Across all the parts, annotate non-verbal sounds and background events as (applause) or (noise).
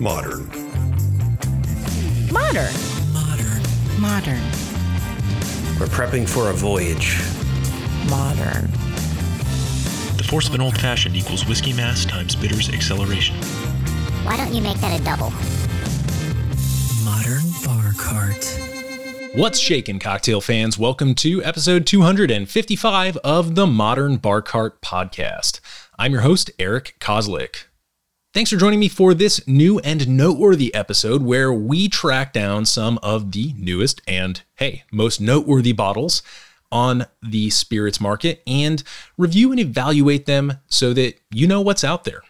Modern. Modern. Modern. Modern. We're prepping for a voyage. Modern. The force of an old fashioned equals whiskey mass times bitters acceleration. Why don't you make that a double? Modern bar cart. What's shaking, cocktail fans? Welcome to episode 255 of the Modern Bar Cart Podcast. I'm your host, Eric Kozlik. Thanks for joining me for this new and noteworthy episode where we track down some of the newest and, hey, most noteworthy bottles on the spirits market and review and evaluate them so that you know what's out there.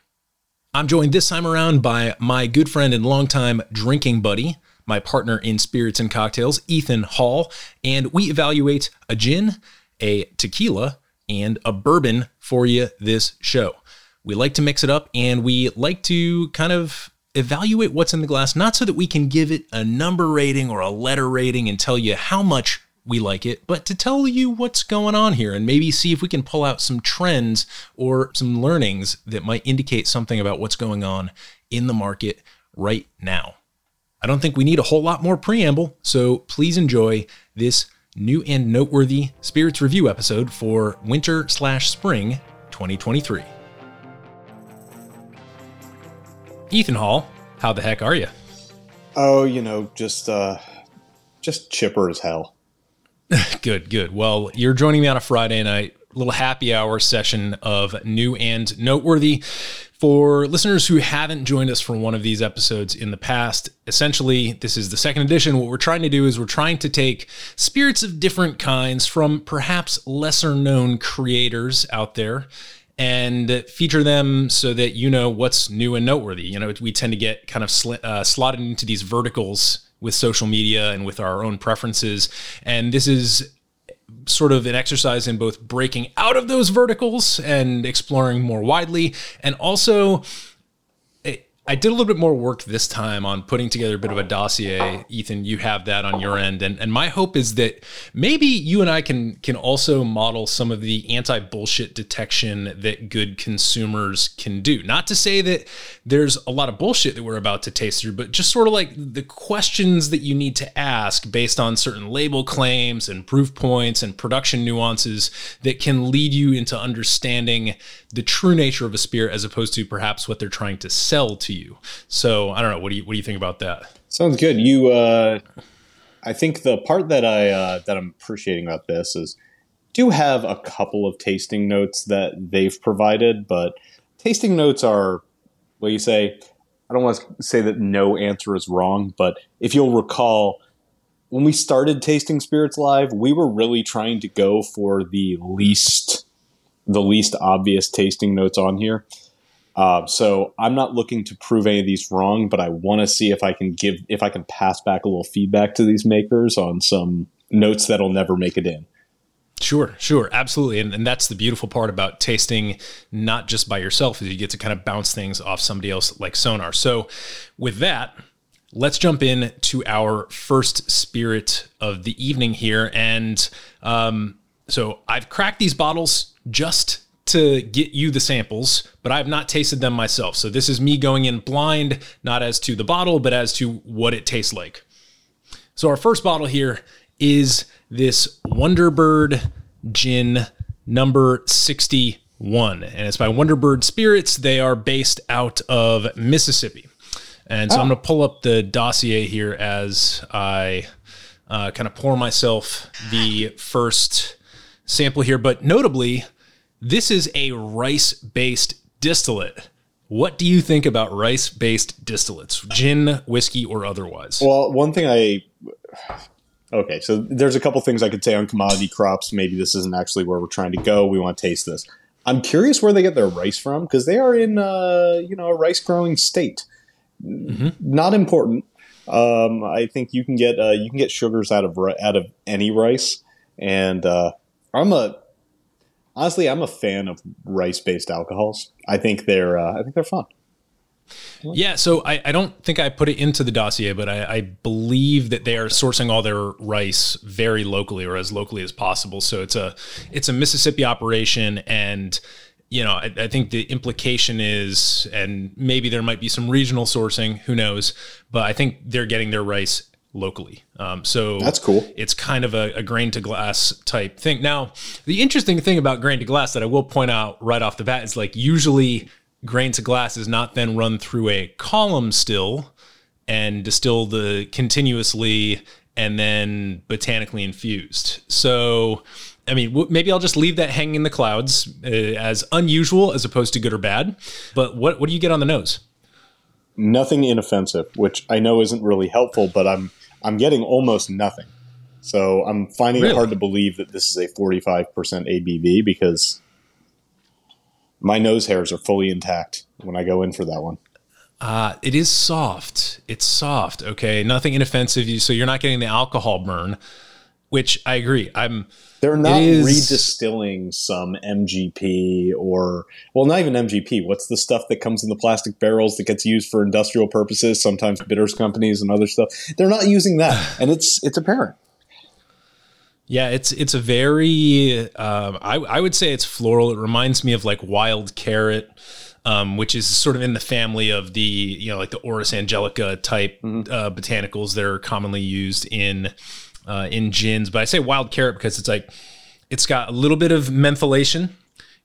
I'm joined this time around by my good friend and longtime drinking buddy, my partner in spirits and cocktails, Ethan Hall, and we evaluate a gin, a tequila, and a bourbon for you this show. We like to mix it up and we like to kind of evaluate what's in the glass, not so that we can give it a number rating or a letter rating and tell you how much we like it, but to tell you what's going on here and maybe see if we can pull out some trends or some learnings that might indicate something about what's going on in the market right now. I don't think we need a whole lot more preamble, so please enjoy this new and noteworthy spirits review episode for winter slash spring 2023. Ethan Hall, how the heck are you? Oh, you know, just uh just chipper as hell. (laughs) Good, good. Well, you're joining me on a Friday night, little happy hour session of new and noteworthy. For listeners who haven't joined us for one of these episodes in the past, essentially, this is the second edition. What we're trying to do is we're trying to take spirits of different kinds from perhaps lesser known creators out there and feature them so that you know what's new and noteworthy. You know, we tend to get kind of sl- uh, slotted into these verticals with social media and with our own preferences. And this is sort of an exercise in both breaking out of those verticals and exploring more widely, and also I did a little bit more work this time on putting together a bit of a dossier. Ethan, you have that on your end, and and my hope is that maybe you and I can can also model some of the anti bullshit detection that good consumers can do. Not to say that there's a lot of bullshit that we're about to taste through, but just sort of like the questions that you need to ask based on certain label claims and proof points and production nuances that can lead you into understanding the true nature of a spirit as opposed to perhaps what they're trying to sell to you. So I don't know. What do you what do you think about that? Sounds good. You, uh, I think the part that I uh, that I'm appreciating about this is do have a couple of tasting notes that they've provided, but tasting notes are what you say. I don't want to say that no answer is wrong, but if you'll recall, when we started tasting spirits live, we were really trying to go for the least the least obvious tasting notes on here. Uh, so I'm not looking to prove any of these wrong, but I want to see if I can give if I can pass back a little feedback to these makers on some notes that'll never make it in. Sure, sure, absolutely, and, and that's the beautiful part about tasting not just by yourself is you get to kind of bounce things off somebody else like sonar. So, with that, let's jump in to our first spirit of the evening here, and um, so I've cracked these bottles just to get you the samples, but I have not tasted them myself. So this is me going in blind, not as to the bottle, but as to what it tastes like. So our first bottle here is this Wonderbird Gin number 61, and it's by Wonderbird Spirits. They are based out of Mississippi. And so oh. I'm going to pull up the dossier here as I uh, kind of pour myself the first sample here. But notably, this is a rice based distillate. What do you think about rice based distillates, gin, whiskey, or otherwise? Well, one thing I. Okay, so there's a couple things I could say on commodity crops. Maybe this isn't actually where we're trying to go. We want to taste this. I'm curious where they get their rice from because they are in, uh, you know, a rice growing state. Mm-hmm. Not important. Um, I think you can get uh, you can get sugars out of out of any rice, and uh, I'm a honestly, I'm a fan of rice based alcohols. I think they're uh, I think they're fun. Yeah, so I, I don't think I put it into the dossier, but I, I, believe that they are sourcing all their rice very locally or as locally as possible. So it's a it's a Mississippi operation, and you know, I, I think the implication is, and maybe there might be some regional sourcing, who knows, but I think they're getting their rice locally. Um, so That's cool. It's kind of a, a grain to glass type thing. Now, the interesting thing about grain to glass that I will point out right off the bat is like usually grain to glass is not then run through a column still and distilled the continuously and then botanically infused. So, I mean, w- maybe I'll just leave that hanging in the clouds uh, as unusual as opposed to good or bad. But what what do you get on the nose? Nothing inoffensive, which I know isn't really helpful, but I'm I'm getting almost nothing. So I'm finding Really? it hard to believe that this is a 45% ABV because my nose hairs are fully intact when I go in for that one. Uh, it is soft. It's soft. Okay, nothing inoffensive. You so you're not getting the alcohol burn, which I agree. I'm. They're not is- redistilling some MGP or, well, not even MGP. What's the stuff that comes in the plastic barrels that gets used for industrial purposes? Sometimes bitters companies and other stuff. They're not using that, (sighs) and it's it's apparent. Yeah, it's it's a very. Um, I I would say it's floral. It reminds me of like wild carrot. Um, which is sort of in the family of the you know like the Orris angelica type uh, botanicals that are commonly used in uh, in gins. But I say wild carrot because it's like it's got a little bit of mentholation.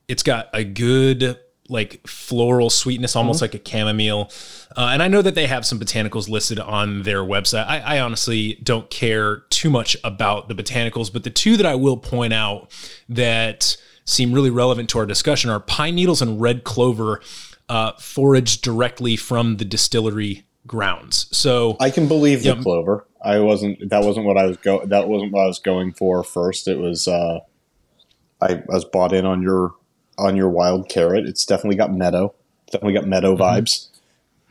It's got a good like floral sweetness, almost like a chamomile. Uh, and I know that they have some botanicals listed on their website. I, I honestly don't care too much about the botanicals, but the two that I will point out that seem really relevant to our discussion are pine needles and red clover, uh, foraged directly from the distillery grounds. So I can believe the Yep. clover. I wasn't. That wasn't what I was go. That wasn't what I was going for first. It was. Uh, I, I was bought in on your on your wild carrot. It's definitely got meadow. Definitely got meadow vibes.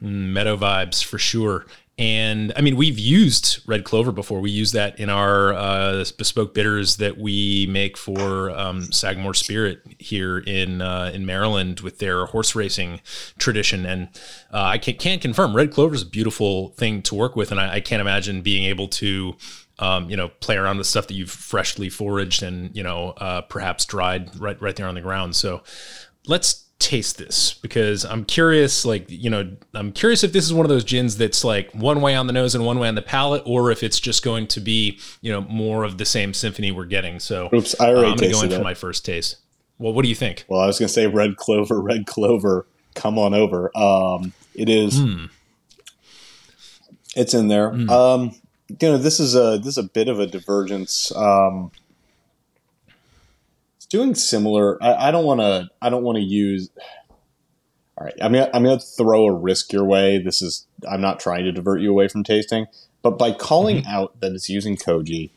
meadow vibes for sure. And I mean, we've used red clover before. We use that in our uh, bespoke bitters that we make for um, Sagamore Spirit here in uh, in Maryland with their horse racing tradition. And uh, I can, can confirm, red clover is a beautiful thing to work with, and I, I can't imagine being able to. Um, you know, play around with stuff that you've freshly foraged and you know, uh, perhaps dried right right there on the ground. So, let's taste this because I'm curious, like, you know, I'm curious if this is one of those gins that's like one way on the nose and one way on the palate, or if it's just going to be, you know, more of the same symphony we're getting. So Oops, I uh, already I'm going to go in tasted for my first taste. Well, what do you think? Well, I was going to say red clover, (laughs) red clover. Come on over. Um, it is. Hmm. It's in there. Um, you know, this is a this is a bit of a divergence. Um, doing similar. I, I don't want to. I don't want to use. All right, I'm gonna, I'm going to throw a risk your way. This is. I'm not trying to divert you away from tasting, but by calling out that it's using koji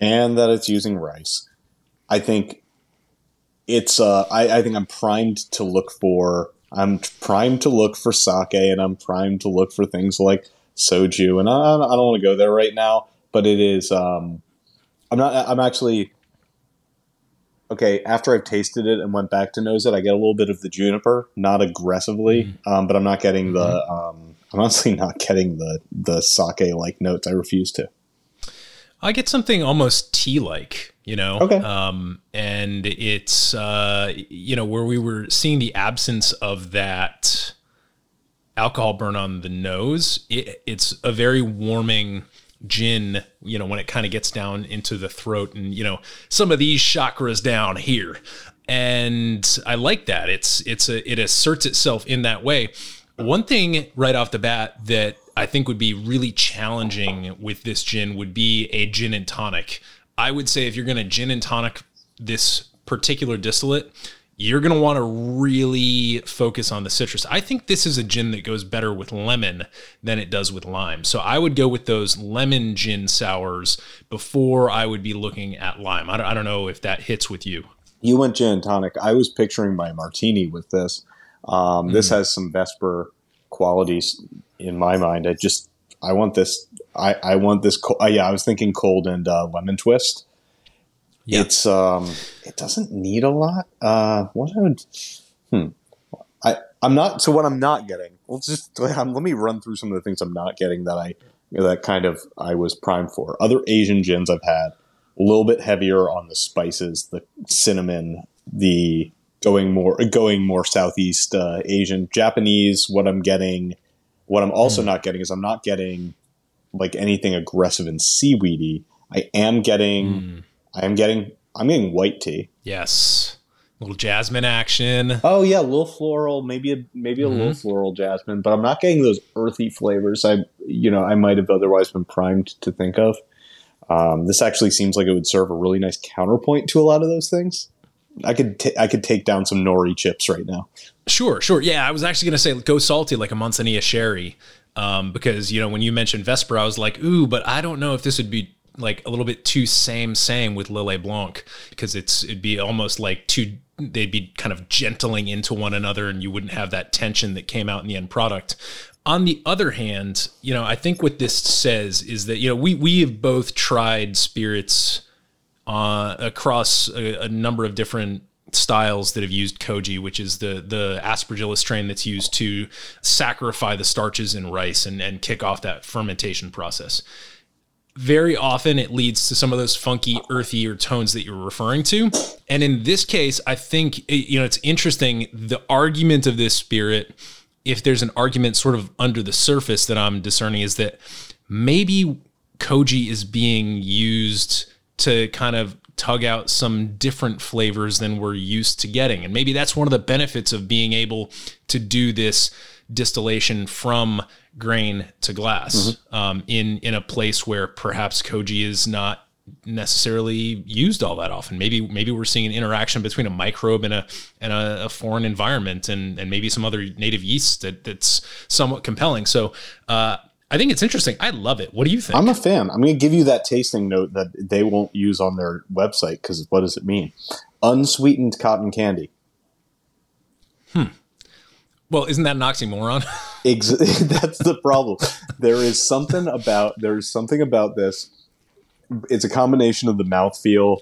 and that it's using rice, I think it's uh, I, I think I'm primed to look for I'm primed to look for sake and I'm primed to look for things like soju and I, I don't want to go there right now but it is um, I'm not I'm actually okay after I've tasted it and went back to nose it I get a little bit of the juniper not aggressively um, but I'm not getting the um, I'm honestly (laughs) not getting the the sake like notes I refuse to I get something almost tea like, you know? Okay. Um, and it's, uh, you know, where we were seeing the absence of that alcohol burn on the nose, it, it's a very warming gin, you know, when it kind of gets down into the throat and, you know, some of these chakras down here. And I like that. It's, it's a, it asserts itself in that way. One thing right off the bat that I think would be really challenging with this gin would be a gin and tonic. I would say if you're going to gin and tonic this particular distillate, you're going to want to really focus on the citrus. I think this is a gin that goes better with lemon than it does with lime. So I would go with those lemon gin sours before I would be looking at lime. I don't, I don't know if that hits with you. You went gin and tonic. I was picturing my martini with this. Um, This Hmm. has some Vesper qualities in my mind. I just I want this. I I want this. Co- uh, yeah, I was thinking cold and uh, lemon twist. Yeah. It's um, it doesn't need a lot. Uh, what I would, hmm, I I'm not. So what I'm not getting. Well, just (laughs) um, let me run through some of the things I'm not getting that I that kind of I was primed for. Other Asian gins I've had a little bit heavier on the spices, the cinnamon, the going more going more Southeast uh, Asian, Japanese. What I'm getting, what I'm also Hmm. not getting is I'm not getting like anything aggressive and seaweedy. I am getting, Hmm. I am getting, I'm getting white tea. Yes. little jasmine action. Oh yeah, a little floral, maybe a maybe a little floral jasmine, but I'm not getting those earthy flavors. I you know I might have otherwise been primed to think of. Um, this actually seems like it would serve a really nice counterpoint to a lot of those things. I could ta- I could take down some nori chips right now. Sure, sure. Yeah, I was actually going to say go salty like a Manzanilla sherry. Um, because, you know, when you mentioned Vesper, I was like, ooh, but I don't know if this would be like a little bit too same, same with Lillet Blanc because it's, it'd be almost like too, they'd be kind of gentling into one another and you wouldn't have that tension that came out in the end product. On the other hand, you know, I think what this says is that, you know, we, we have both tried spirits uh, across a, a number of different styles that have used koji, which is the the aspergillus strain that's used to saccharify the starches in rice and, and kick off that fermentation process. Very often it leads to some of those funky, earthier tones that you're referring to. And in this case, I think you know it's interesting. The argument of this spirit, if there's an argument sort of under the surface that I'm discerning, is that maybe koji is being used to kind of tug out some different flavors than we're used to getting. And maybe that's one of the benefits of being able to do this distillation from grain to glass um, in in a place where perhaps koji is not necessarily used all that often. Maybe maybe we're seeing an interaction between a microbe and a and a, a foreign environment and and maybe some other native yeast that that's somewhat compelling. So uh, I think it's interesting. I love it. What do you think? I'm a fan. I'm going to give you that tasting note that they won't use on their website because what does it mean? Unsweetened cotton candy. Well, isn't that an oxymoron? (laughs) Ex- (laughs) that's the problem. There is something about there's something about this. It's a combination of the mouthfeel,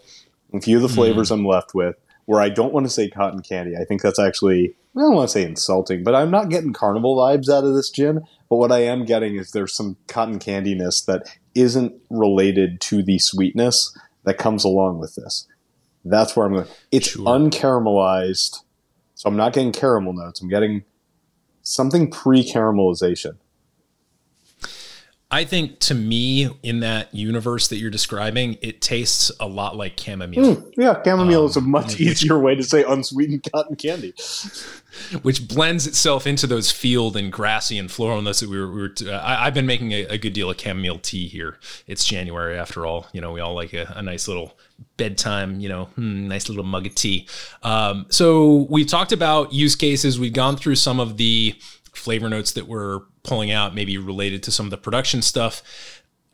a few of the flavors mm. I'm left with, where I don't want to say cotton candy. I think that's actually I don't want to say insulting, but I'm not getting carnival vibes out of this gin. But what I am getting is there's some cotton candiness that isn't related to the sweetness that comes along with this. That's where I'm going. It's Sure. uncaramelized, so I'm not getting caramel notes. I'm getting something pre-caramelization. I think to me, in that universe that you're describing, it tastes a lot like chamomile, Yeah, chamomile is a Um, much (laughs) easier way to say unsweetened cotton candy. (laughs) which blends itself into those field and grassy and floralness that we were. We were t- I, I've been making a, a good deal of chamomile tea here. It's January after all. You know, we all like a, a nice little bedtime. You know, hmm, nice little mug of tea. Um, so we've talked about use cases. We've gone through some of the flavor notes that we're pulling out, maybe related to some of the production stuff.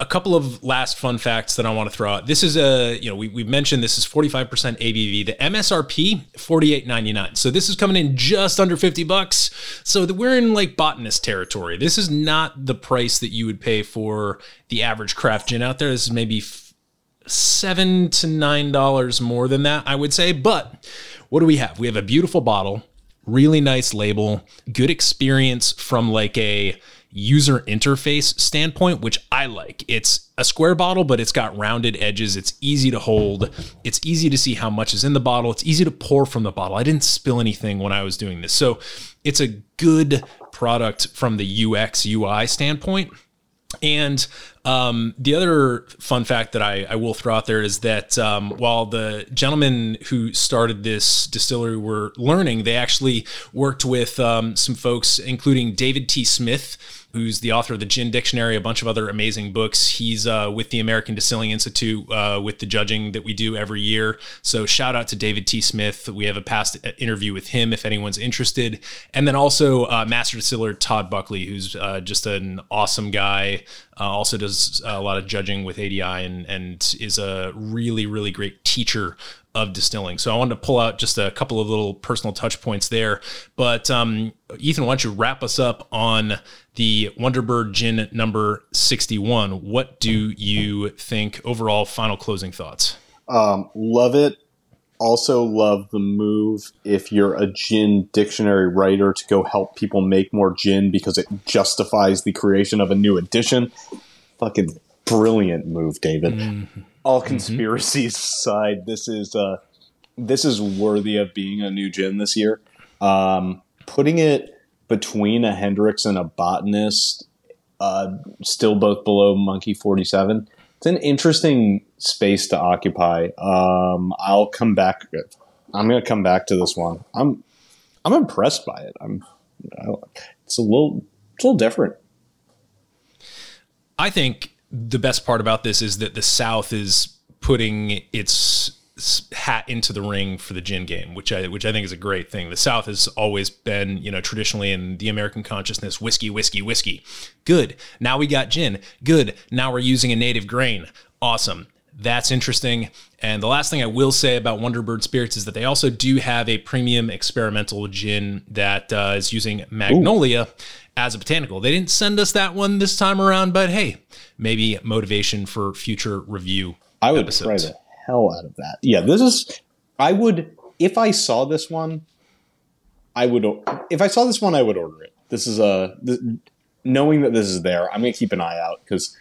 A couple of last fun facts that I want to throw out. This is a, you know, we, we mentioned this is 45% ABV. The MSRP, 48.99. So this is coming in just under 50 bucks. So we're in like botanist territory. This is not the price that you would pay for the average craft gin out there. This is maybe seven to nine dollars more than that, I would say. But what do we have? We have a beautiful bottle, really nice label, good experience from like a user interface standpoint, which I like. It's a square bottle, but it's got rounded edges. It's easy to hold. It's easy to see how much is in the bottle. It's easy to pour from the bottle. I didn't spill anything when I was doing this. So it's a good product from the UX UI standpoint. And um, the other fun fact that I, I will throw out there is that um, while the gentlemen who started this distillery were learning, they actually worked with um, some folks, including David T. Smith, who's the author of the Gin Dictionary, a bunch of other amazing books. He's uh, with the American Distilling Institute uh, with the judging that we do every year. So shout out to David T. Smith. We have a past interview with him if anyone's interested. And then also uh, Master Distiller Todd Buckley, who's uh, just an awesome guy. Uh, also does a lot of judging with ADI and and is a really really great teacher of distilling. So I wanted to pull out just a couple of little personal touch points there. But um, Ethan, why don't you wrap us up on the Wonderbird Gin number sixty-one? What do you think overall? Final closing thoughts. Um, love it. Also love the move if you're a gin dictionary writer to go help people make more gin because it justifies the creation of a new edition. Fucking brilliant move, David. All conspiracies aside, this is uh this is worthy of being a new gin this year. Um, putting it between a Hendrick's and a Botanist, uh, still both below Monkey 47. It's an interesting space to occupy. Um, I'll come back. I'm going to come back to this one. I'm I'm impressed by it. I'm. It's a little. It's a little different. I think the best part about this is that the South is putting its hat into the ring for the gin game, which I which I think is a great thing. The South has always been, you know, traditionally in the American consciousness, whiskey, whiskey, whiskey. Good. Now we got gin. Good. Now we're using a native grain. Awesome. That's interesting. And the last thing I will say about Wonderbird Spirits is that they also do have a premium experimental gin that uh, is using Magnolia Ooh. as a botanical. They didn't send us that one this time around, but hey, maybe motivation for future review. I would episodes. try the hell out of that. Yeah, this is. I would if I saw this one. I would if I saw this one, I would order it. This is a this, knowing that this is there. I'm gonna keep an eye out because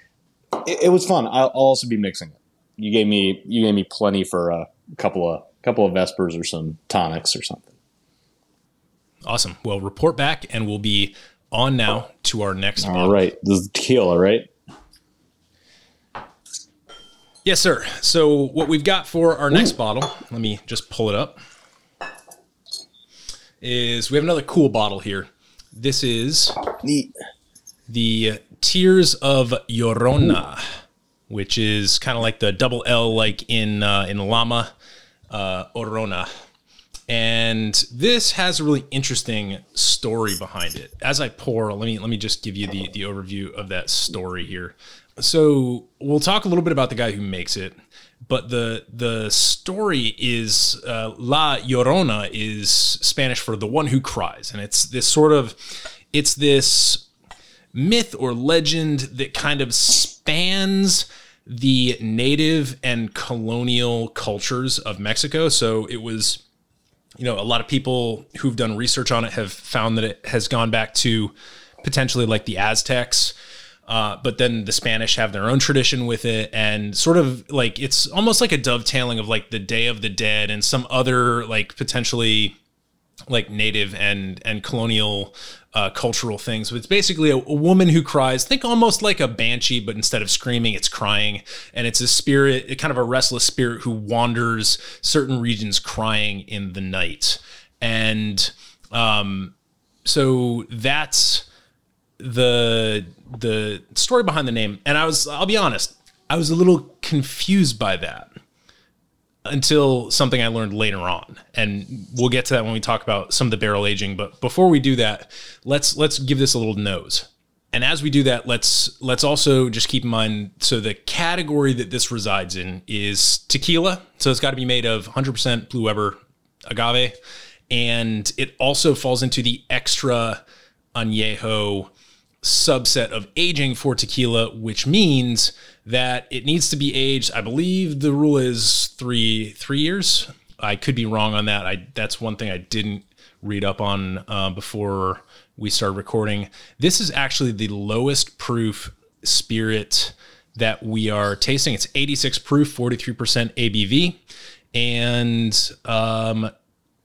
it, it, was fun. I'll, I'll also be mixing it you gave me you gave me plenty for a couple of couple of vespers or some tonics or something. Awesome. Well, report back, and we'll be on now to our next. All right, this is tequila, right? Yes, sir. So what we've got for our next Ooh. bottle, let me just pull it up. Is we have another cool bottle here. This is Neat. the Tears of Llorona. Ooh which is kind of like the double L, like in uh, in Llama uh, Orona. And this has a really interesting story behind it. As I pour, let me let me just give you the the overview of that story here. So we'll talk a little bit about the guy who makes it, but the the story is uh, La Llorona is Spanish for the one who cries, and it's this sort of it's this myth or legend that kind of spans the native and colonial cultures of Mexico. So it was, you know, a lot of people who've done research on it have found that it has gone back to potentially like the Aztecs. Uh, but then the Spanish have their own tradition with it, and sort of like it's almost like a dovetailing of like the Day of the Dead and some other like potentially like native and and colonial uh, cultural things. But it's basically a, a, woman who cries. Think almost like a banshee, but instead of screaming, it's crying, and it's a spirit, kind of a restless spirit who wanders certain regions, crying in the night. And um, so that's the the story behind the name. And I was, I'll be honest, I was a little confused by that until something I learned later on. And we'll get to that when we talk about some of the barrel aging, but before we do that, let's let's give this a little nose. And as we do that, let's let's also just keep in mind so the category that this resides in is tequila. So it's got to be made of 100% Blue Weber agave and it also falls into the extra añejo subset of aging for tequila, which means that it needs to be aged. I believe the rule is three three years. I could be wrong on that. I that's one thing I didn't read up on uh, before we started recording. This is actually the lowest proof spirit that we are tasting. It's 86 proof, 43% ABV, and um,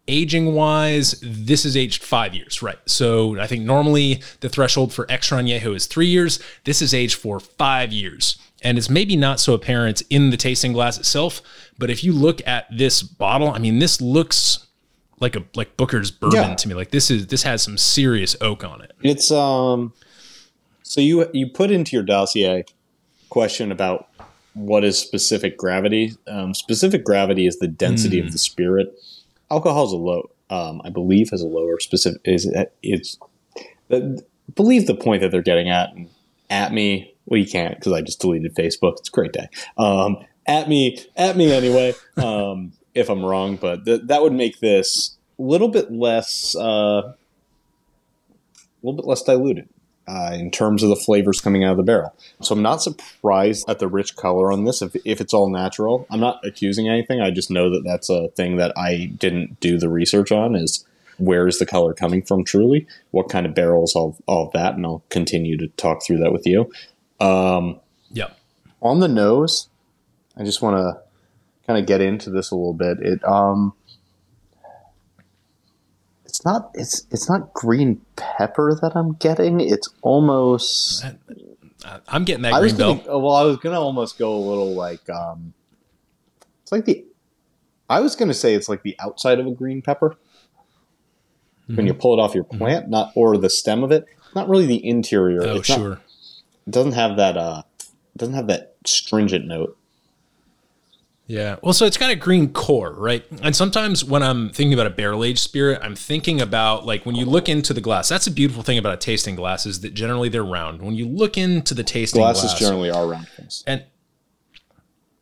aging wise, this is aged five years, right? So I think normally the threshold for extra añejo is three years. This is aged for five years. And it's maybe not so apparent in the tasting glass itself, but if you look at this bottle, I mean, this looks like a like Booker's bourbon yeah. to me. Like this is this has some serious oak on it. It's um so you you put into your dossier question about what is specific gravity. Um, specific gravity is the density mm. of the spirit alcohol is a low, um, I believe, has a lower specific. Is it's the, believe the point that they're getting at at me. Well, you can't because I just deleted Facebook. It's a great day. Um, at me, at me anyway. (laughs) Um, if I'm wrong, but th- that would make this a little bit less, uh, a little bit less diluted uh, in terms of the flavors coming out of the barrel. So I'm not surprised at the rich color on this if, if it's all natural. I'm not accusing anything. I just know that that's a thing that I didn't do the research on is where is the color coming from truly? What kind of barrels, all, all of that. And I'll continue to talk through that with you. Um, yeah. On the nose, I just want to kind of get into this a little bit. It, um, it's not it's it's not green pepper that I'm getting. It's almost I'm getting that I green gonna, well, I was gonna almost go a little like um, it's like the. I was gonna say it's like the outside of a green pepper when Mm-hmm. you pull it off your plant, not or the stem of it. Not really the interior. Oh, It's not- sure. it doesn't have that. Uh, it doesn't have that stringent note. Yeah. Well, so it's got a green core, right? And sometimes when I'm thinking about a barrel aged spirit, I'm thinking about like when you look into the glass. That's a beautiful thing about a tasting glass is that generally they're round. When you look into the tasting glass Glasses glass, generally are round things. and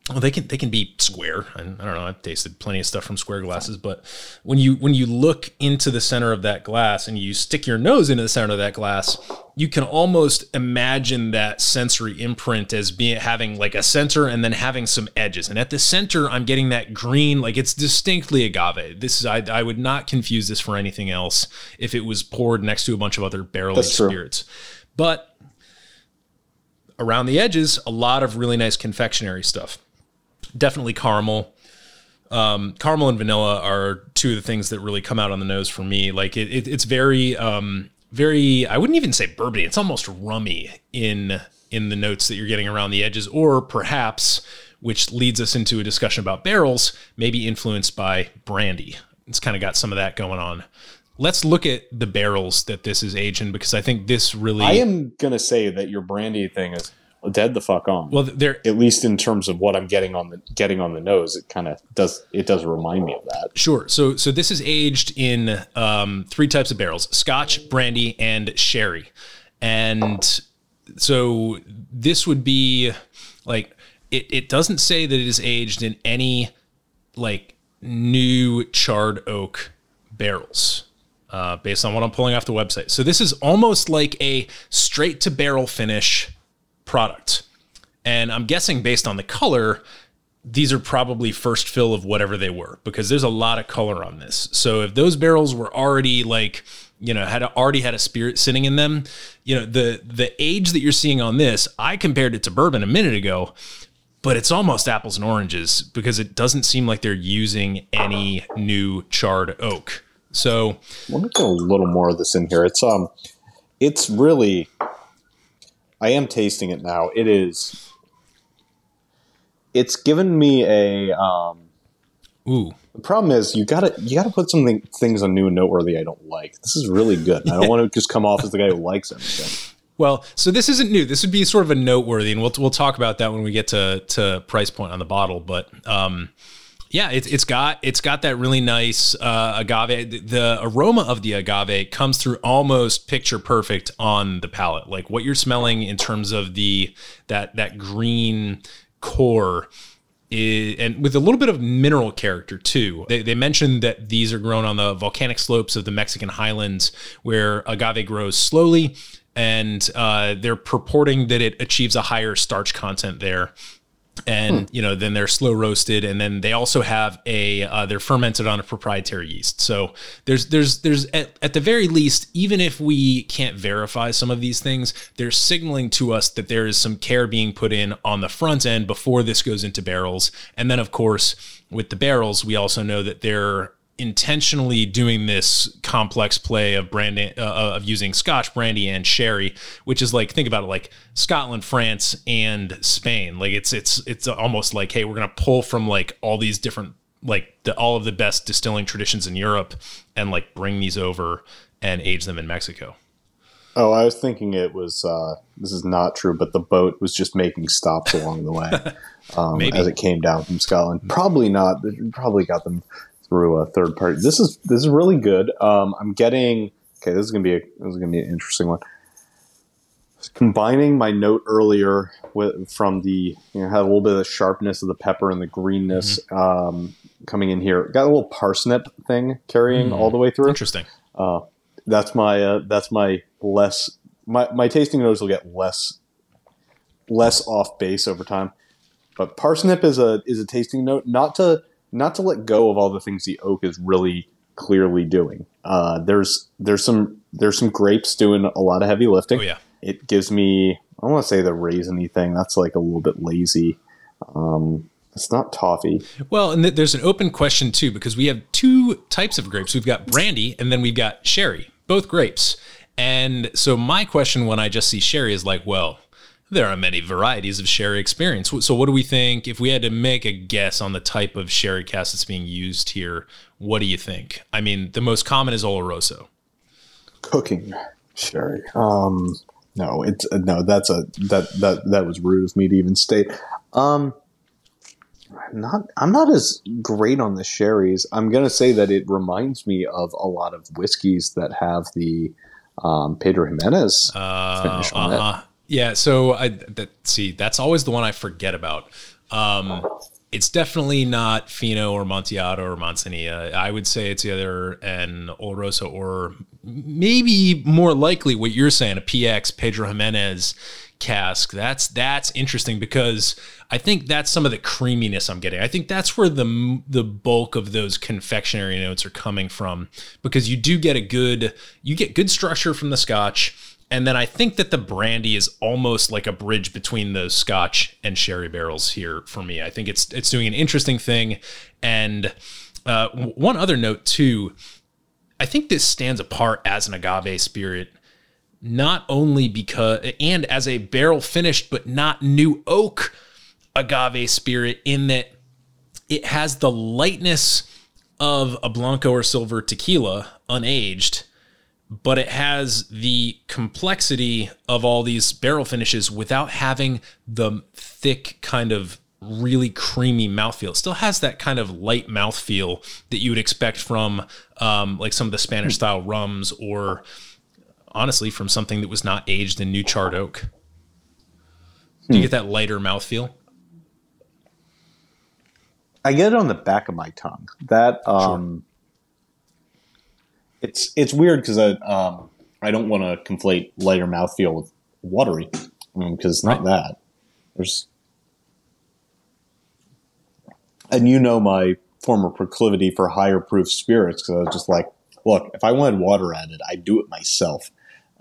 well, they can they can be square. And I don't know. I've tasted plenty of stuff from square glasses, but when you when you look into the center of that glass and you stick your nose into the center of that glass, you can almost imagine that sensory imprint as being having like a center and then having some edges. And at the center, I'm getting that green, like it's distinctly agave. This is I, I would not confuse this for anything else if it was poured next to a bunch of other barrel aged That's true. spirits. But around the edges, a lot of really nice confectionery stuff definitely caramel. Um, caramel and vanilla are two of the things that really come out on the nose for me. Like it, it it's very, um, very. I wouldn't even say bourbony. It's almost rummy in in the notes that you're getting around the edges, or perhaps, which leads us into a discussion about barrels, maybe influenced by brandy. It's kind of got some of that going on. Let's look at the barrels that this is aged in because I think this really. I am gonna say that your brandy thing is dead the fuck on. well. There, at least in terms of what I'm getting on the getting on the nose, it kind of does it does remind me of that. Sure. So so this is aged in um, three types of barrels: Scotch, brandy, and sherry. And so this would be like it. It doesn't say that it is aged in any like new charred oak barrels. Uh, based on what I'm pulling off the website. So this is almost like a straight to barrel finish product. And I'm guessing based on the color, these are probably first fill of whatever they were because there's a lot of color on this. So if those barrels were already like, you know, had already had a spirit sitting in them, you know, the the age that you're seeing on this, I compared it to bourbon a minute ago, but it's almost apples and oranges because it doesn't seem like they're using any new charred oak. So Let me get a little more of this in here. It's um, it's really. I am tasting it now. It is. It's given me a. Um, ooh, the problem is you gotta you gotta put something things on new and noteworthy I don't like. This is really good. I don't want to just come off as the guy who likes everything. Well, so this isn't new. This would be sort of a noteworthy, and we'll we'll talk about that when we get to to price point on the bottle. But um, yeah, it's it's got it's got that really nice uh, agave. The, the aroma of the agave comes through almost picture perfect on the palate. Like what you're smelling in terms of the that that green core is, and with a little bit of mineral character too. They, they mentioned that these are grown on the volcanic slopes of the Mexican highlands where agave grows slowly, and uh, they're purporting that it achieves a higher starch content there. And you know, then they're slow roasted, and then they also have a uh, they're fermented on a proprietary yeast. So there's there's there's at, at the very least, even if we can't verify some of these things, they're signaling to us that there is some care being put in on the front end before this goes into barrels. And then, of course, with the barrels, we also know that they're intentionally doing this complex play of branding uh, of using Scotch brandy and sherry, which is like think about it like Scotland, France, and Spain. Like it's it's it's almost like hey, we're gonna pull from like all these different like the, all of the best distilling traditions in Europe and like bring these over and age them in Mexico. Oh, I was thinking it was. Uh, this is not true, but the boat was just making stops along the way (laughs) um, as it came down from Scotland. Probably not. Probably got them through a third party. This is this is really good. Um, I'm getting. Okay, this is gonna be a this is gonna be an interesting one. Combining my note earlier with from the you know had a little bit of the sharpness of the pepper and the greenness um, coming in here. Got a little parsnip thing carrying all the way through Interesting. that's my uh, that's my less my, my tasting notes will get less less off base over time but parsnip is a is a tasting note not to not to let go of all the things the oak is really clearly doing uh, there's there's some there's some grapes doing a lot of heavy lifting Oh yeah. it gives me i don't want to say the raisiny thing that's like a little bit lazy um, It's not toffee. Well, and th- there's an open question too because we have two types of grapes. We've got brandy and then we've got sherry, both grapes. And so my question when I just see sherry is like, well, there are many varieties of sherry experience. So what do we think if we had to make a guess on the type of sherry cask that's being used here? What do you think? I mean, the most common is Oloroso. Cooking sherry. Um, no, it's uh, no. That's a that that that was rude of me to even state. Um, I'm not I'm not as great on the sherries. I'm gonna say that it reminds me of a lot of whiskeys that have the um, Pedro Jimenez Uh, finish on it. Yeah, so I that see that's always the one I forget about. Um, it's definitely not Fino or Amontillado or Manzanilla. I would say it's either an Oloroso or maybe more likely what you're saying, a PX Pedro Jimenez cask. That's that's interesting because I think that's some of the creaminess I'm getting. I think that's where the the bulk of those confectionery notes are coming from because you do get a good you get good structure from the Scotch. And then I think that the brandy is almost like a bridge between the Scotch and sherry barrels here for me. I think it's it's doing an interesting thing. And uh, one other note too, I think this stands apart as an agave spirit, not only because and as a barrel finished but not new oak agave spirit in that it has the lightness of a blanco or silver tequila unaged but it has the complexity of all these barrel finishes without having the thick kind of really creamy mouthfeel. It still has that kind of light mouthfeel that you would expect from um, like some of the Spanish style rums or honestly from something that was not aged in new charred oak. Do you get that lighter mouthfeel? I get it on the back of my tongue. That um, it's it's weird because I um, I don't want to conflate lighter mouthfeel with watery because it's not that. There's and you know my former proclivity for higher proof spirits because I was just like, look, if I wanted water added, I'd do it myself.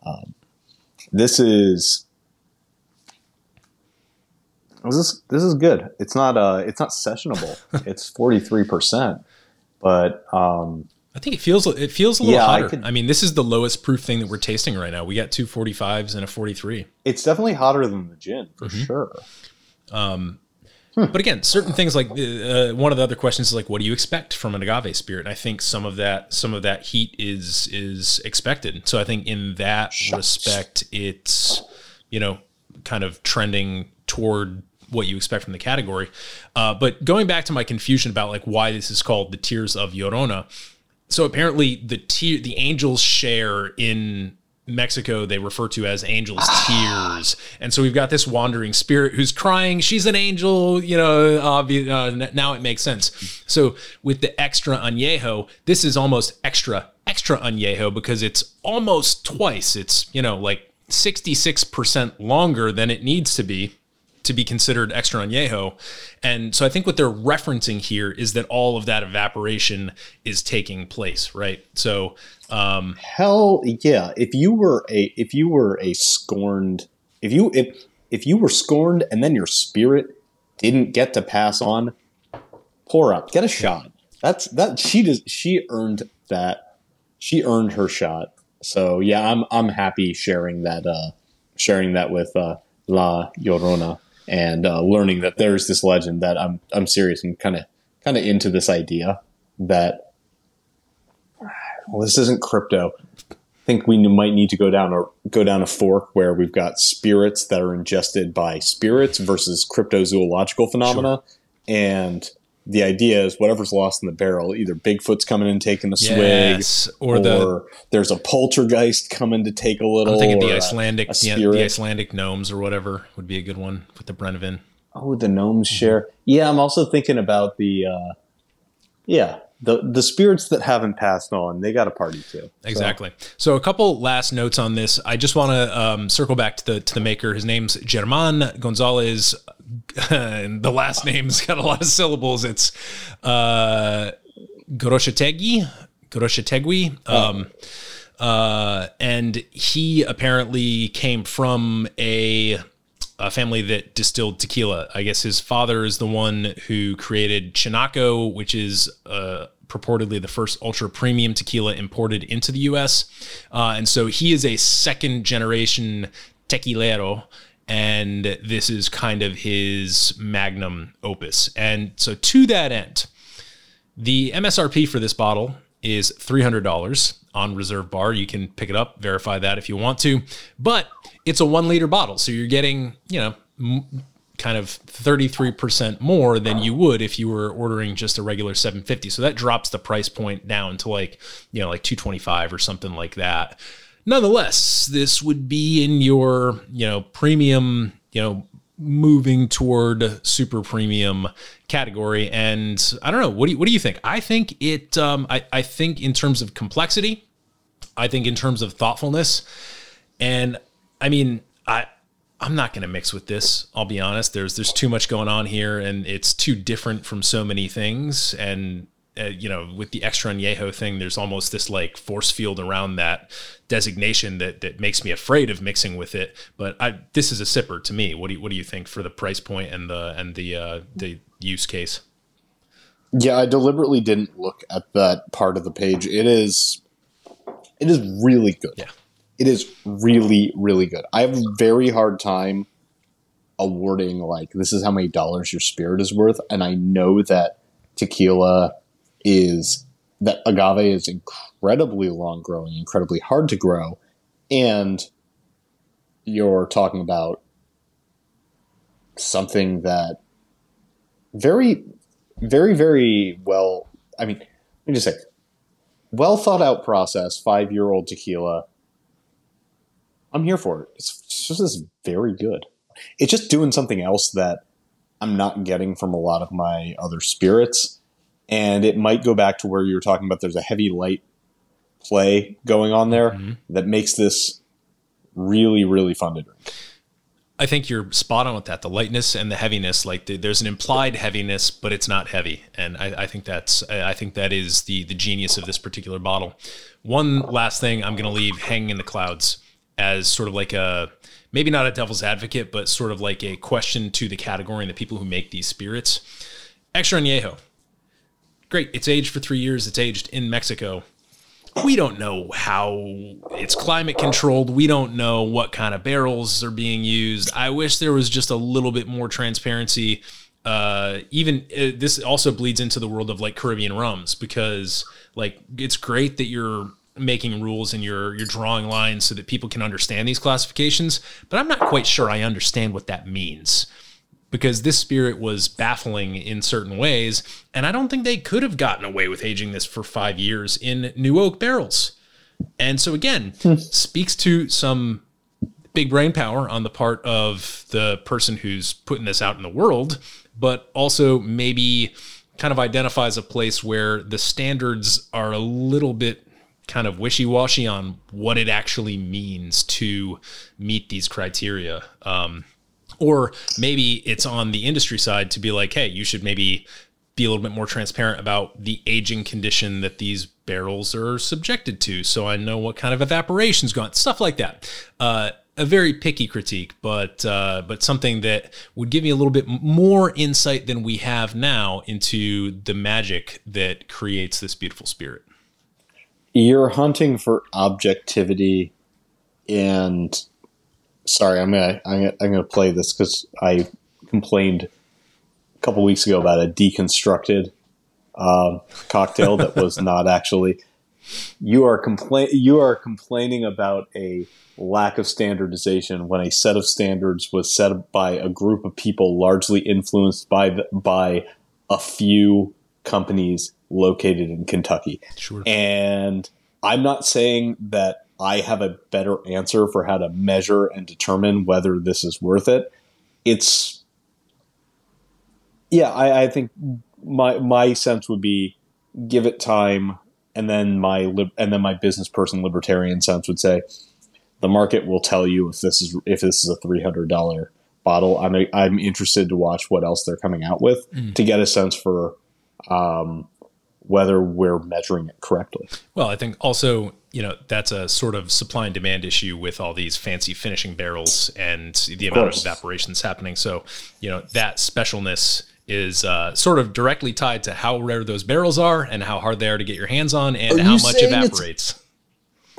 Um, this is this is this is good. It's not uh it's not sessionable. (laughs) it's forty three percent, but um, I think it feels it feels a little Yeah, I hotter. could- I mean, this is the lowest proof thing that we're tasting right now. We got two 45s and a 43. it's definitely hotter than the gin for Mm-hmm. sure. But again, certain things like uh, one of the other questions is like, what do you expect from an agave spirit? And I think some of that, some of that heat is is expected. So I think in that respect, it's you know kind of trending toward what you expect from the category. Uh, but going back to my confusion about like why this is called the Tears of Llorona. So apparently the tear, the angels share in Mexico they refer to as angels tears. And so we've got this wandering spirit who's crying she's an angel you know obvious, uh, now it makes sense. So with the extra añejo this is almost extra extra añejo because it's almost twice it's you know like 66% longer than it needs to be to be considered extra añejo. And so I think what they're referencing here is that all of that evaporation is taking place, right? So um, Hell yeah! If you were a if you were a scorned if you if if you were scorned and then your spirit didn't get to pass on, pour up, get a shot. That's that she does she earned that she earned her shot. So yeah, I'm I'm happy sharing that uh sharing that with uh La Llorona and uh, learning that there's this legend that I'm I'm serious and kind of kind of into this idea that well, this isn't crypto. I think we might need to go down or go down a fork where we've got spirits that are ingested by spirits versus cryptozoological phenomena, and the idea is whatever's lost in the barrel, either Bigfoot's coming and taking a swig, or, or, the there's a poltergeist coming to take a little. I'm thinking the Icelandic the, the Icelandic gnomes or whatever would be a good one with the Brennivin. Oh, the gnomes share. Yeah, I'm also thinking about the. Uh, yeah, the the spirits that haven't passed on, they got a party too. So- Exactly. So a couple last notes on this. I just want to um, circle back to the to the maker. His name's German Gonzalez. (laughs) and the last name's (laughs) got a lot of syllables. It's uh, Gorrochotegui. Gorrochotegui. Um, uh, and he apparently came from a a family that distilled tequila. I guess his father is the one who created Chinaco, which is uh, purportedly the first ultra premium tequila imported into the U.S. Uh, and so he is a second generation tequilero, and this is kind of his magnum opus. And so to that end, the MSRP for this bottle is $300 on Reserve Bar. You can pick it up, verify that if you want to. But it's a one liter bottle. So you're getting, you know, m- kind of 33% more than you would if you were ordering just a regular 750. So that drops the price point down to like, you know, like 225 or something like that. Nonetheless, this would be in your, you know, premium, you know, moving toward super premium category. And I don't know, what do you, what do you think? I think it, um, I, I think in terms of complexity, I think in terms of thoughtfulness, and I mean, I, I'm not going to mix with this. I'll be honest. There's there's too much going on here, and it's too different from so many things. And uh, you know, with the extra añejo thing, there's almost this like force field around that designation that that makes me afraid of mixing with it. But I, this is a sipper to me. What do you, what do you think for the price point and the and the uh, the use case? Yeah, I deliberately didn't look at that part of the page. It is, it is really good. Yeah. It is really, really good. I have a very hard time awarding like this is how many dollars your spirit is worth, and I know that tequila is that agave is incredibly long growing, incredibly hard to grow, and you're talking about something that very, very, very well. I mean, let me just say, well thought out process. Five year old tequila. I'm here for it. It's just it's very good. It's just doing something else that I'm not getting from a lot of my other spirits. And it might go back to where you were talking about there's a heavy light play going on there Mm-hmm. that makes this really, really fun to drink. I think you're spot on with that. The lightness and the heaviness, like the, there's an implied heaviness, but it's not heavy, and I, I think that's I think that is the the genius of this particular bottle. One last thing I'm going to leave hanging in the clouds as sort of like a maybe not a devil's advocate, but sort of like a question to the category and the people who make these spirits. Extra añejo, great. It's aged for three years. It's aged in Mexico we don't know how it's climate controlled. We don't know what kind of barrels are being used. I wish there was just a little bit more transparency. Uh, even uh, this also bleeds into the world of like Caribbean rums because like it's great that you're making rules and you're you're drawing lines so that people can understand these classifications, but I'm not quite sure I understand what that means because this spirit was baffling in certain ways. And I don't think they could have gotten away with aging this for five years in new oak barrels. And so, again, speaks to some big brain power on the part of the person who's putting this out in the world, but also maybe kind of identifies a place where the standards are a little bit kind of wishy-washy on what it actually means to meet these criteria. Um, or maybe it's on the industry side to be like, hey, you should maybe be a little bit more transparent about the aging condition that these barrels are subjected to, so I know what kind of evaporation's gone, stuff like that. Uh, a very picky critique, but uh, but something that would give me a little bit more insight than we have now into the magic that creates this beautiful spirit. You're hunting for objectivity and sorry, I'm gonna I'm gonna, I'm gonna play this because I complained a couple weeks ago about a deconstructed um, cocktail that was (laughs) not actually. You are complain you are complaining about a lack of standardization when a set of standards was set by a group of people largely influenced by the, by a few companies located in Kentucky. Sure. And I'm not saying that I have a better answer for how to measure and determine whether this is worth it. It's yeah, I, I think my my sense would be give it time, and then my lib- and then my business person libertarian sense would say the market will tell you if this is if this is a three hundred dollar bottle. I'm I'm interested to watch what else they're coming out with to get a sense for um, whether we're measuring it correctly. Well, I think also, you know, that's a sort of supply and demand issue with all these fancy finishing barrels and the amount of evaporation that's happening. So, you know, that specialness is uh, sort of directly tied to how rare those barrels are and how hard they are to get your hands on and how much evaporates.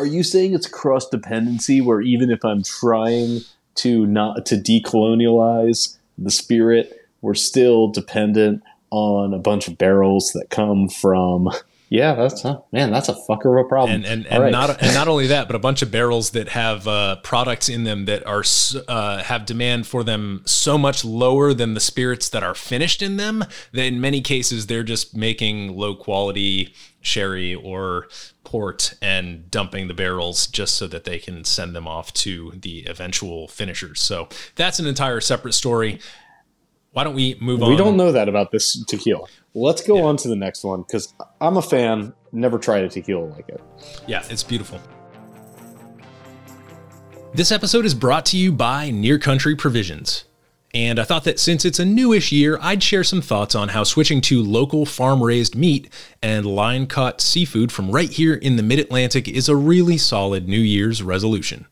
Are you saying it's cross dependency where even if I'm trying to not to decolonialize the spirit, we're still dependent on a bunch of barrels that come from Yeah, that's huh, man, that's a fucker of a problem. and and, and right. not and not (laughs) only that, but a bunch of barrels that have uh, products in them that are uh, have demand for them so much lower than the spirits that are finished in them that in many cases they're just making low quality sherry or port and dumping the barrels just so that they can send them off to the eventual finishers. So that's an entire separate story. Why don't we move on? we don't know that about this tequila. Let's go on to the next one because I'm a fan. Never tried a tequila like it. Yeah, it's beautiful. This episode is brought to you by Near Country Provisions. And I thought that since it's a newish year, I'd share some thoughts on how switching to local farm raised meat and line caught seafood from right here in the mid Atlantic is a really solid New Year's resolution.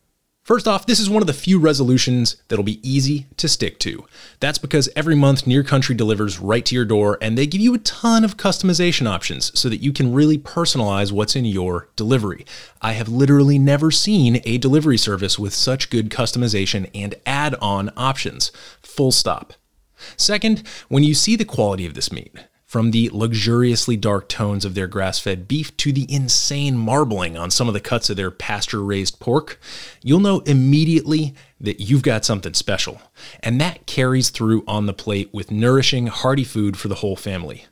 First off, this is one of the few resolutions that'll be easy to stick to. That's because every month Near Country delivers right to your door and they give you a ton of customization options so that you can really personalize what's in your delivery. I have literally never seen a delivery service with such good customization and add on options. Full stop. Second, when you see the quality of this meat, from the luxuriously dark tones of their grass fed beef to the insane marbling on some of the cuts of their pasture raised pork, you'll know immediately that you've got something special. And that carries through on the plate with nourishing, hearty food for the whole family.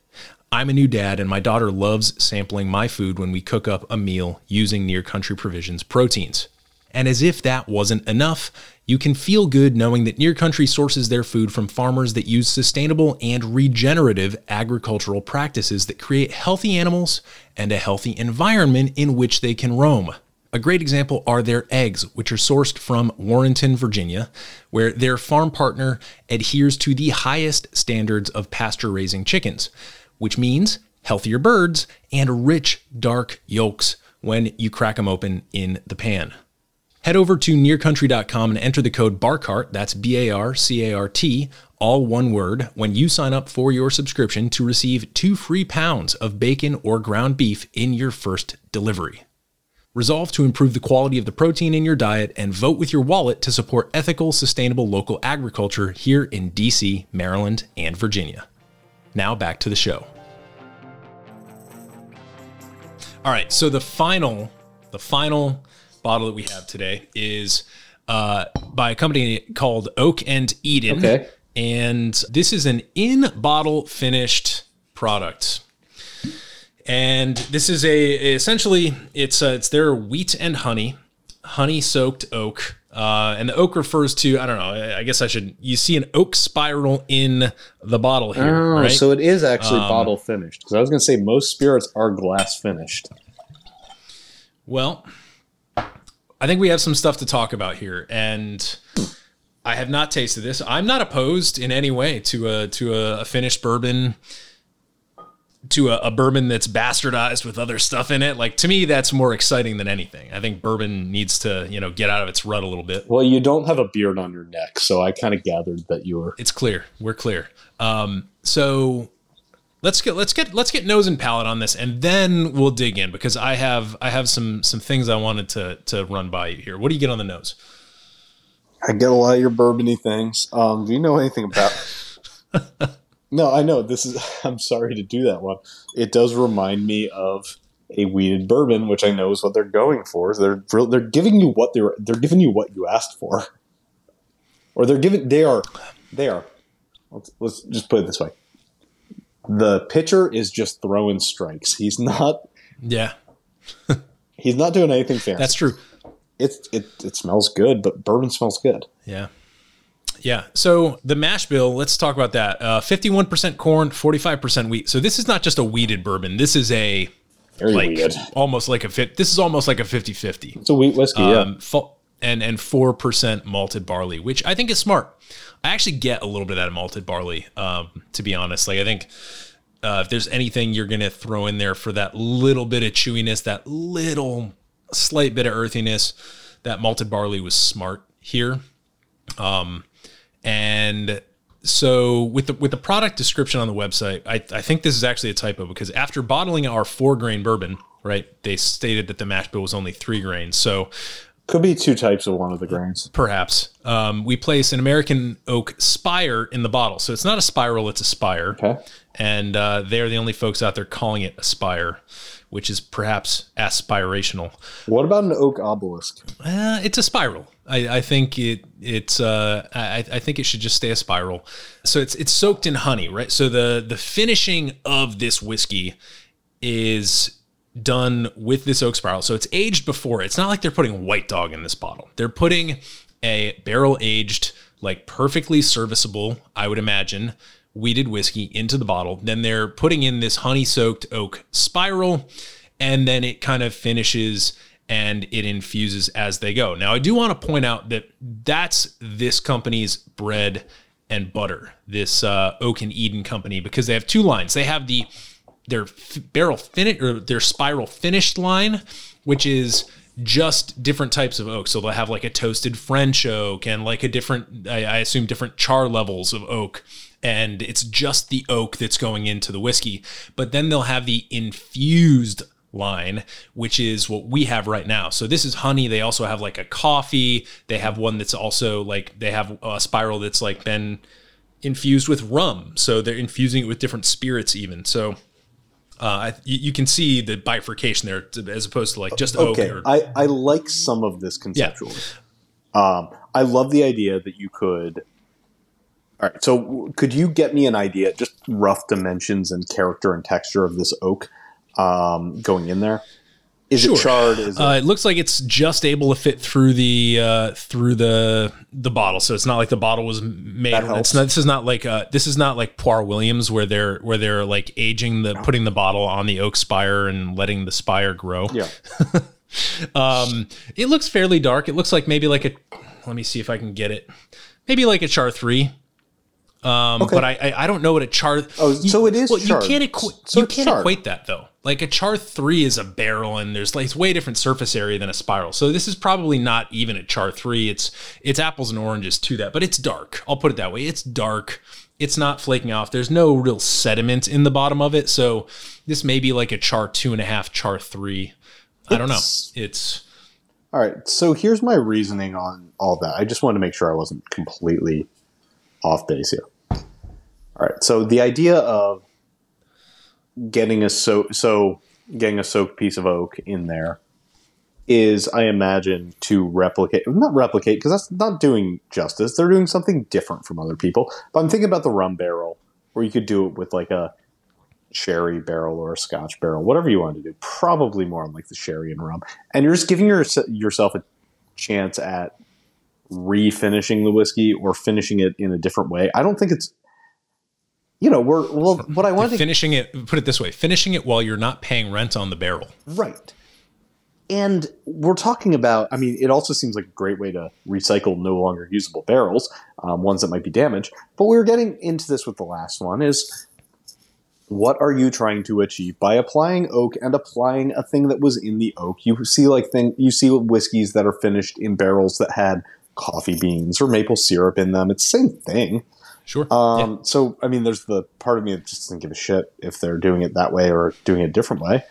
I'm a new dad, and my daughter loves sampling my food when we cook up a meal using Near Country Provisions proteins. And as if that wasn't enough, you can feel good knowing that Near Country sources their food from farmers that use sustainable and regenerative agricultural practices that create healthy animals and a healthy environment in which they can roam. A great example are their eggs, which are sourced from Warrenton, Virginia, where their farm partner adheres to the highest standards of pasture raising chickens, which means healthier birds and rich, dark yolks when you crack them open in the pan. Head over to nearcountry.com and enter the code BARCART, that's B A R C A R T, all one word, when you sign up for your subscription to receive two free pounds of bacon or ground beef in your first delivery. Resolve to improve the quality of the protein in your diet and vote with your wallet to support ethical, sustainable local agriculture here in DC, Maryland, and Virginia. Now back to the show. All right, so the final, the final bottle that we have today is uh, by a company called Oak and Eden, Okay. and this is an in-bottle finished product. And this is a essentially it's uh, it's their wheat and honey, honey soaked oak. Uh, and the oak refers to I don't know. I I guess I should. You see an oak spiral in the bottle here, Oh, right? so it is actually Um, bottle finished. Because I was going to say most spirits are glass finished. Well, I think we have some stuff to talk about here, and I have not tasted this. I'm not opposed in any way to a to a, a finished bourbon, to a, a bourbon that's bastardized with other stuff in it. Like to me, that's more exciting than anything. I think bourbon needs to you know get out of its rut a little bit. Well, you don't have a beard on your neck, so I kind of gathered that you were. It's clear. We're clear. Um, so let's get let's get let's get nose and palate on this, and then we'll dig in because I have I have some some things I wanted to to run by you here. What do you get on the nose? I get a lot of your bourbony things. Um, do you know anything about? (laughs) no, I know this is. (laughs) I'm sorry to do that one. It does remind me of a wheated bourbon, which I know is what they're going for. They're they're giving you what they're they're giving you what you asked for, or they're giving they are they are. Let's, let's just put it this way: the pitcher is just throwing strikes. He's not Yeah, (laughs) he's not doing anything fancy. that's true. it's it it smells good, but bourbon smells good. Yeah. Yeah. So the mash bill, let's talk about that. Uh, 51% corn, 45% wheat. So this is not just a wheated bourbon. This is a Very like almost like a fit. This is almost like a 50-50. It's a wheat whiskey. yeah. Um, fu- and and 4% malted barley, which I think is smart. I actually get a little bit of that malted barley, um, to be honest. Like I think Uh, if there's anything you're to throw in there for that little bit of chewiness, that little slight bit of earthiness, that malted barley was smart here. Um, and so with the with the product description on the website, I, I think this is actually a typo because after bottling our four grain bourbon, right, they stated that the mash bill was only three grains. So Could be two types of one of the grains. perhaps um, we place an American oak spire in the bottle. So it's not a spiral, it's a spire. Okay. And uh, they're the only folks out there calling it a spire, which is perhaps aspirational. What about an oak obelisk? Uh, it's a spiral. I, I think it it's uh, I, I think it should just stay a spiral. So it's it's soaked in honey, right? So the the finishing of this whiskey is done with this oak spiral. So it's aged before. It's not like they're putting white dog in this bottle. They're putting a barrel aged, like perfectly serviceable, I would imagine, wheated whiskey into the bottle. Then they're putting in this honey soaked oak spiral, and then it kind of finishes and it infuses as they go. Now, I do want to point out that that's this company's bread and butter, this uh, Oak and Eden company, because they have two lines. They have the their barrel finish or their spiral finished line, which is just different types of oak. So they'll have like a toasted French oak and like a different, I, I assume, different char levels of oak. And it's just the oak that's going into the whiskey. But then they'll have the infused line, which is what we have right now. So this is honey. They also have like a coffee. They have one that's also like they have a spiral that's like been infused with rum. So they're infusing it with different spirits even. So uh, you, you can see the bifurcation there as opposed to like just oak. Okay, Or, I, I like some of this conceptually. Um, I love the idea that you could. All right, so could you get me an idea, just rough dimensions and character and texture of this oak um, going in there? Is Sure. it charred? Is it, uh, it looks like it's just able to fit through the uh, through the the bottle, so it's not like the bottle was made. Not. This is not like uh, this is not like Poire Williams where they're where they're like aging the putting the bottle on the oak spire and letting the spire grow. yeah. (laughs) Um, it looks fairly dark. It looks like maybe like a. Let me see if I can get it. Maybe like a char three. Um, Okay. but I, I I don't know what a char. Oh, so it is Well, charred. you can't equi- So you can't charred. equate that though. Like a char three is a barrel, and there's like it's way different surface area than a spiral. So this is probably not even a char three. It's it's apples and oranges to that, but it's dark. I'll put it that way. It's dark. It's not flaking off. There's no real sediment in the bottom of it. So this may be like a char two and a half, char three. I don't know. It's- It's All right, so here's my reasoning on all that. I just wanted to make sure I wasn't completely off base here. All right, so the idea of getting a so so getting a soaked piece of oak in there is, I imagine, to replicate not replicate because that's not doing justice. They're doing something different from other people. But I'm thinking about the rum barrel, where you could do it with like a sherry barrel or a scotch barrel, whatever you want to do. Probably more on like the sherry and rum. And you're just giving your, yourself a chance at refinishing the whiskey or finishing it in a different way. I don't think it's, you know, we're, well, what I wanted to finishing it. Put it this way: finishing it while you're not paying rent on the barrel. Right. And we're talking about, I mean, it also seems like a great way to recycle no longer usable barrels, um, ones that might be damaged. But we were getting into this with the last one is what are you trying to achieve by applying oak and applying a thing that was in the oak? You see like thing you see whiskeys that are finished in barrels that had coffee beans or maple syrup in them. It's the same thing. Sure. Um, So, I mean, there's the part of me that just doesn't give a shit if they're doing it that way or doing it a different way.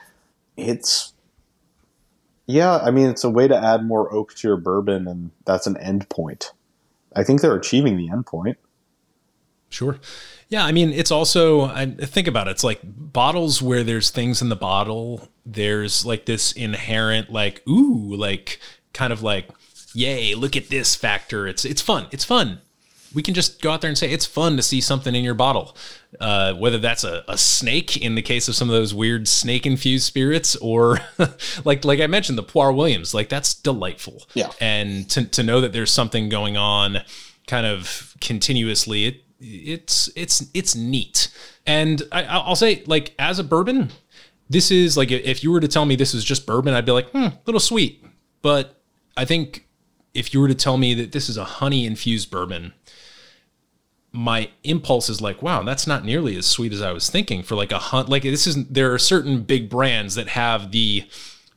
It's, yeah, I mean, it's a way to add more oak to your bourbon, and that's an end point. I think they're achieving the end point. Sure. Yeah, I mean, it's also I think about it. It's like bottles where there's things in the bottle. There's like this inherent like ooh, like kind of like yay, look at this factor. It's it's fun. It's fun. We can just go out there and say it's fun to see something in your bottle. Uh, whether that's a, a snake in the case of some of those weird snake infused spirits, or (laughs) like like I mentioned, the Poire Williams, like that's delightful. Yeah. And to, to know that there's something going on kind of continuously, it it's it's it's neat. And I, I'll say, like as a bourbon, this is like if you were to tell me this is just bourbon, I'd be like, hmm, a little sweet. But I think if you were to tell me that this is a honey infused bourbon, my impulse is like, wow, that's not nearly as sweet as I was thinking for like a hunt. Like this isn't, there are certain big brands that have the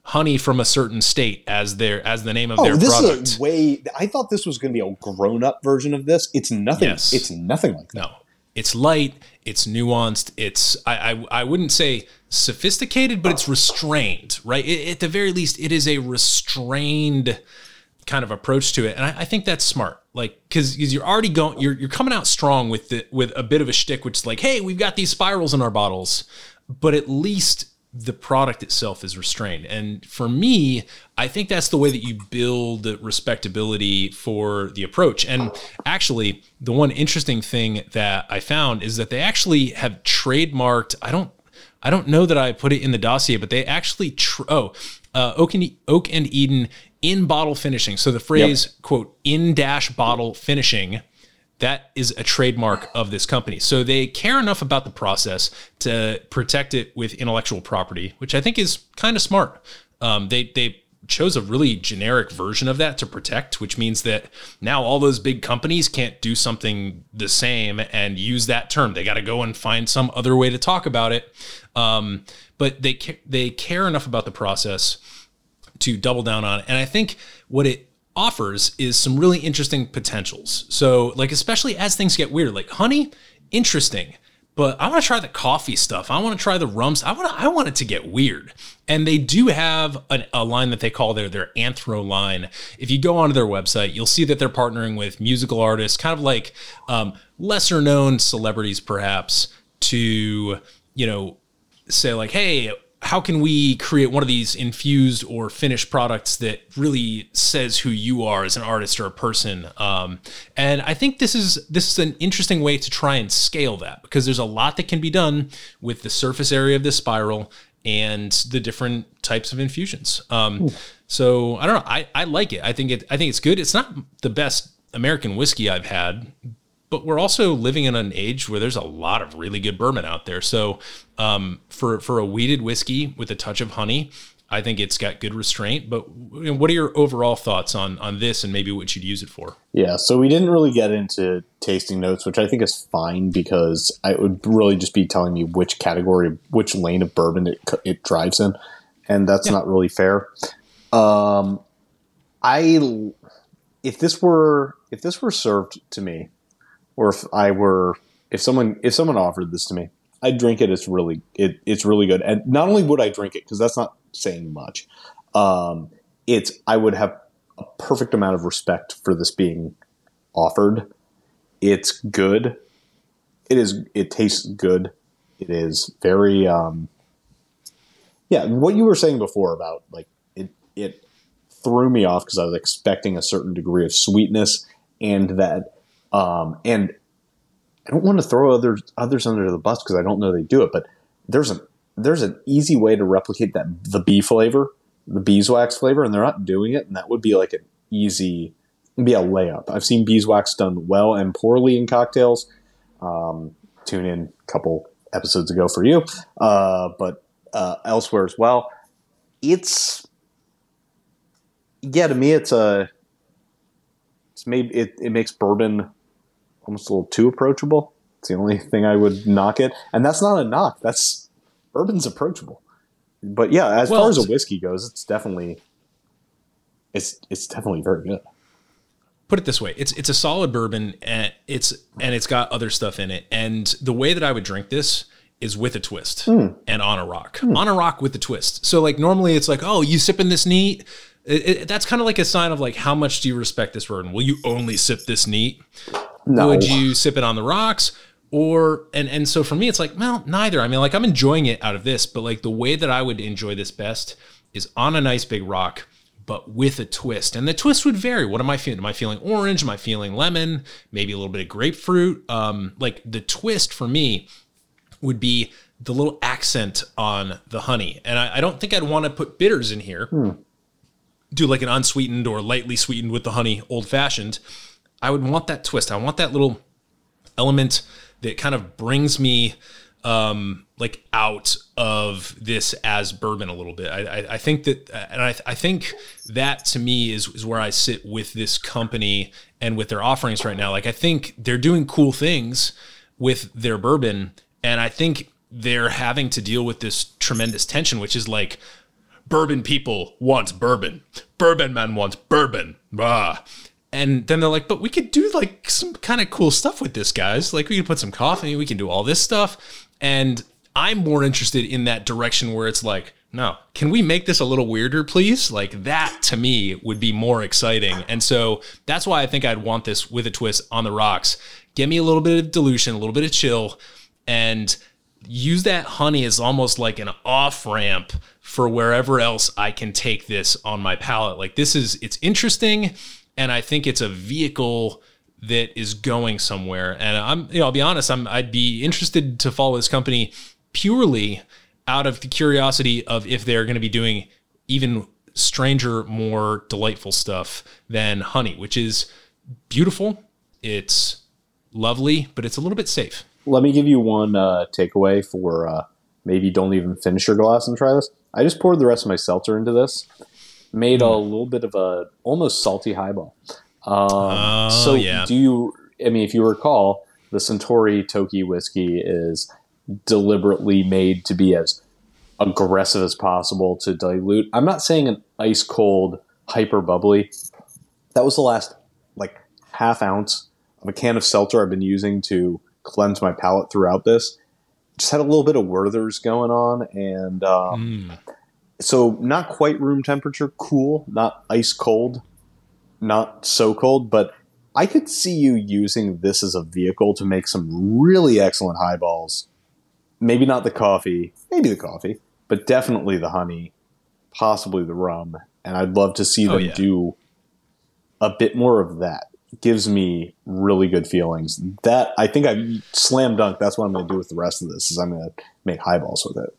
honey from a certain state as their, as the name of oh, their Oh, this product. is a way. I thought this was going to be a grown-up version of this. It's nothing. Yes. It's nothing like that. No, it's light, it's nuanced, it's I I, I wouldn't say sophisticated, but it's restrained, right? It, at the very least, it is a restrained kind of approach to it, and I, I think that's smart. Like because you're already going, you're you're coming out strong with the with a bit of a shtick, which is like, hey, we've got these spirals in our bottles, but at least the product itself is restrained. And for me, I think that's the way that you build respectability for the approach. And actually, the one interesting thing that I found is that they actually have trademarked, I don't I don't know that I put it in the dossier, but they actually tr- oh, uh, Oak and Oak and Eden in bottle finishing. So the phrase quote in dash bottle finishing that is a trademark of this company. So they care enough about the process to protect it with intellectual property, which I think is kind of smart. Um, they they chose a really generic version of that to protect, which means that now all those big companies can't do something the same and use that term. They got to go and find some other way to talk about it. Um, but they ca- they care enough about the process to double down on. And I think what it offers is some really interesting potentials. So, like, especially as things get weird, like honey, interesting. But I want to try the coffee stuff. I want to try the rums. I want to, I want it to get weird. And they do have a line that they call their their anthro line. If you go onto their website, you'll see that they're partnering with musical artists, kind of like um, lesser known celebrities, perhaps, to you know say like, hey, how can we create one of these infused or finished products that really says who you are as an artist or a person? Um, and I think this is this is an interesting way to try and scale that because there's a lot that can be done with the surface area of this spiral and the different types of infusions. Um, so I don't know. I, I like it. I think it. I think it's good. It's not the best American whiskey I've had, but we're also living in an age where there's a lot of really good bourbon out there. So um, for for a wheated whiskey with a touch of honey, I think it's got good restraint. But what are your overall thoughts on on this and maybe what you'd use it for? Yeah, so we didn't really get into tasting notes, which I think is fine because it would really just be telling me which category, which lane of bourbon it, it drives in, and that's not really fair. Um, I if this were if this were served to me, or if I were if someone if someone offered this to me, I'd drink it. It's really it, it's really good, and not only would I drink it because that's not saying much. Um, it's I would have a perfect amount of respect for this being offered. It's good. It is. It tastes good. It is very. Um, yeah, what you were saying before about like it. It threw me off because I was expecting a certain degree of sweetness and that. Um, and I don't want to throw others others under the bus because I don't know they do it, but there's a there's an easy way to replicate that the bee flavor, the beeswax flavor, and they're not doing it, and that would be like an easy, be a layup. I've seen beeswax done well and poorly in cocktails. Um, tune in a couple episodes ago for you, uh, but uh, elsewhere as well. It's yeah, to me, it's a it's maybe it, it makes bourbon almost a little too approachable. It's the only thing I would knock it, and that's not a knock. That's bourbon's approachable. But yeah, as Well, far as a whiskey goes, it's definitely it's it's definitely very good. put it this way. It's it's a solid bourbon and it's and it's got other stuff in it. And the way that i would drink this is with a twist hmm. and on a rock. Hmm. On a rock with a twist. So like normally it's like oh you sipping this neat? It- it- that's kind of like a sign of like how much do you respect this bourbon? Will you only sip this neat No, would you sip it on the rocks? Or and and so for me it's like well neither. I mean like i'm enjoying it out of this but like the way that i would enjoy this best is on a nice big rock but with a twist. And the twist would vary. What am i feeling? Am i feeling orange? Am i feeling lemon? Maybe a little bit of grapefruit? Um like the twist for me would be the little accent on the honey. And i, I don't think i'd want to put bitters in here. Do like an unsweetened or lightly sweetened with the honey old fashioned i would want that twist i want that little element that kind of brings me um, like out of this as bourbon a little bit. I, I, I think that, and I, I think that to me is, is where I sit with this company and with their offerings right now. Like, I think they're doing cool things with their bourbon. And I think they're having to deal with this tremendous tension, which is like, bourbon people want bourbon. Bourbon man wants bourbon. Bah. And then they're like, but we could do like some kind of cool stuff with this, guys. Like we can put some coffee, we can do all this stuff. And I'm more interested in that direction where it's like, no, can we make this a little weirder, please? Like that to me would be more exciting. And so that's why I think I'd want this with a twist on the rocks. Give me a little bit of dilution, a little bit of chill, and use that honey as almost like an off ramp for wherever else I can take this on my palate. Like this is, it's interesting. And I think it's a vehicle that is going somewhere. And I'm, you know, I'll be honest, I'm, I'd be interested to follow this company purely out of the curiosity of if they're going to be doing even stranger, more delightful stuff than honey, which is beautiful. It's lovely, but it's a little bit safe. Let me give you one uh, takeaway for uh, maybe don't even finish your glass and try this. I just poured the rest of my seltzer into this, made a little bit of a almost salty highball. Um, Oh, so yeah. do you? I mean, if you recall, the Suntory Toki whiskey is deliberately made to be as aggressive as possible to dilute. I'm not saying an ice cold, hyper bubbly. That was the last like half ounce of a can of seltzer I've been using to cleanse my palate throughout this. Just had a little bit of Werther's going on, and um, so not quite room temperature, cool, not ice cold, not so cold, but I could see you using this as a vehicle to make some really excellent highballs. Maybe not the coffee, maybe the coffee, but definitely the honey, possibly the rum. And I'd love to see Oh, them yeah. do a bit more of that. Gives me really good feelings. That I think I slam dunk. That's what I'm going to do with the rest of this. Is I'm going to make highballs with it.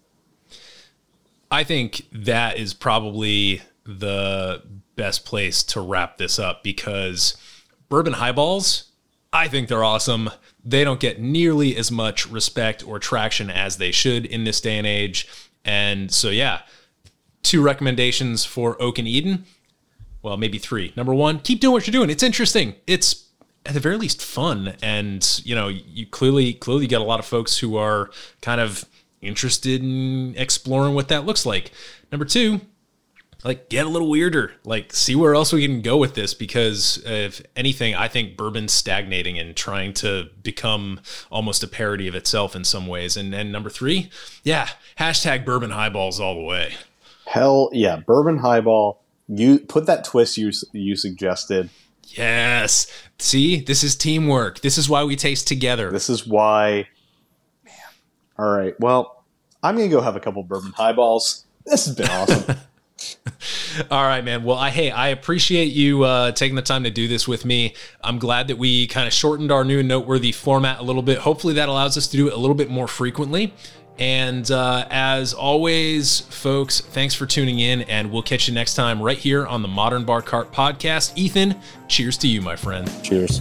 I think that is probably the best place to wrap this up because bourbon highballs, I think they're awesome. They don't get nearly as much respect or traction as they should in this day and age. And so, yeah, two recommendations for Oak and Eden. Well, maybe three. Number one, keep doing what you're doing. It's interesting. It's at the very least fun, and you know, you clearly clearly get a lot of folks who are kind of interested in exploring what that looks like. Number two, like get a little weirder like see where else we can go with this because if anything i think bourbon's stagnating and trying to become almost a parody of itself in some ways and and number three yeah hashtag bourbon highballs all the way Hell yeah, bourbon highball. You put that twist you you suggested. yes see this is teamwork this is why we taste together This is why. Man. All right. Well, I'm gonna go have a couple bourbon highballs. This has been awesome. (laughs) All right, man. Well, I hey, I appreciate you uh, taking the time to do this with me. I'm glad that we kind of shortened our new and noteworthy format a little bit. Hopefully, that allows us to do it a little bit more frequently. And uh, as always, folks, thanks for tuning in, and we'll catch you next time right here on the Modern Bar Cart Podcast. Ethan, cheers to you, my friend. Cheers.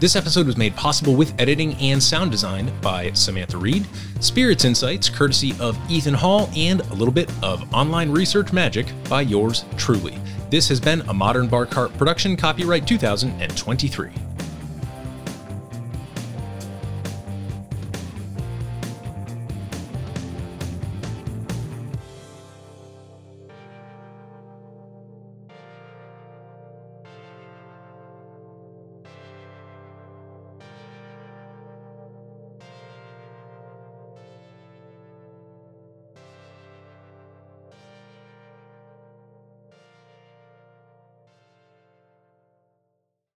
This episode was made possible with editing and sound design by Samantha Reed, Spirits Insights courtesy of Ethan Hall, and a little bit of online research magic by yours truly. This has been a Modern Bar Cart production, copyright 2023.